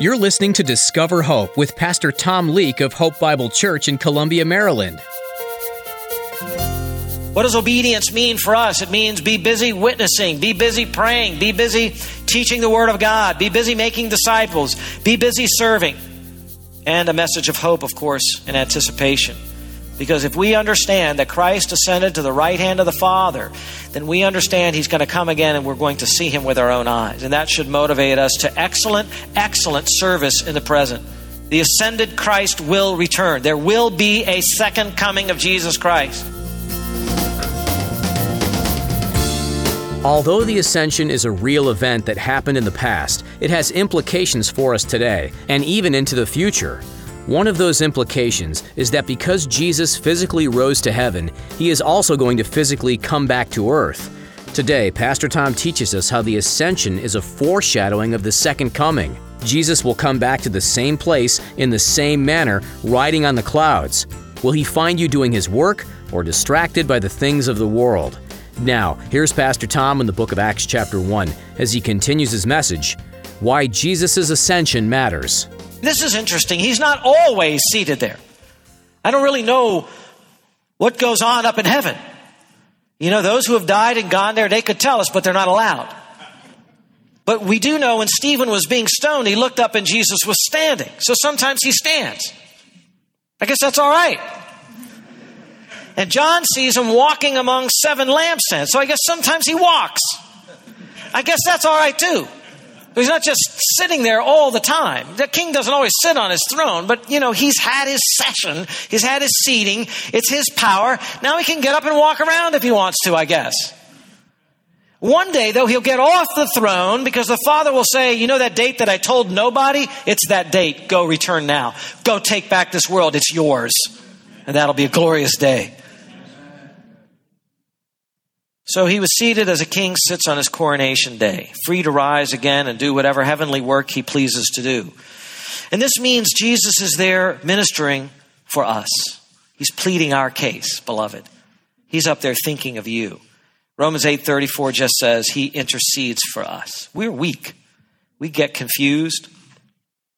You're listening to Discover Hope with Pastor Tom Leake of Hope Bible Church in Columbia, Maryland. What does obedience mean for us? It means be busy witnessing, be busy praying, be busy teaching the Word of God, be busy making disciples, be busy serving, and a message of hope, of course, and anticipation. Because if we understand that Christ ascended to the right hand of the Father, then we understand He's going to come again and we're going to see Him with our own eyes. And that should motivate us to excellent, excellent service in the present. The ascended Christ will return. There will be a second coming of Jesus Christ. Although the ascension is a real event that happened in the past, it has implications for us today and even into the future. One of those implications is that because Jesus physically rose to heaven, he is also going to physically come back to earth. Today, Pastor Tom teaches us how the ascension is a foreshadowing of the second coming. Jesus will come back to the same place in the same manner, riding on the clouds. Will he find you doing his work or distracted by the things of the world? Now, here's Pastor Tom in the book of Acts, chapter 1, as he continues his message Why Jesus' Ascension Matters. This is interesting. He's not always seated there. I don't really know what goes on up in heaven. You know, those who have died and gone there, they could tell us, but they're not allowed. But we do know when Stephen was being stoned, he looked up and Jesus was standing. So sometimes he stands. I guess that's all right. And John sees him walking among seven lampstands. So I guess sometimes he walks. I guess that's all right too. He's not just sitting there all the time. The king doesn't always sit on his throne, but you know, he's had his session, he's had his seating, it's his power. Now he can get up and walk around if he wants to, I guess. One day, though, he'll get off the throne because the father will say, You know that date that I told nobody? It's that date. Go return now. Go take back this world. It's yours. And that'll be a glorious day. So he was seated as a king sits on his coronation day, free to rise again and do whatever heavenly work he pleases to do. And this means Jesus is there ministering for us. He's pleading our case, beloved. He's up there thinking of you. Romans 8:34 just says he intercedes for us. We're weak. We get confused.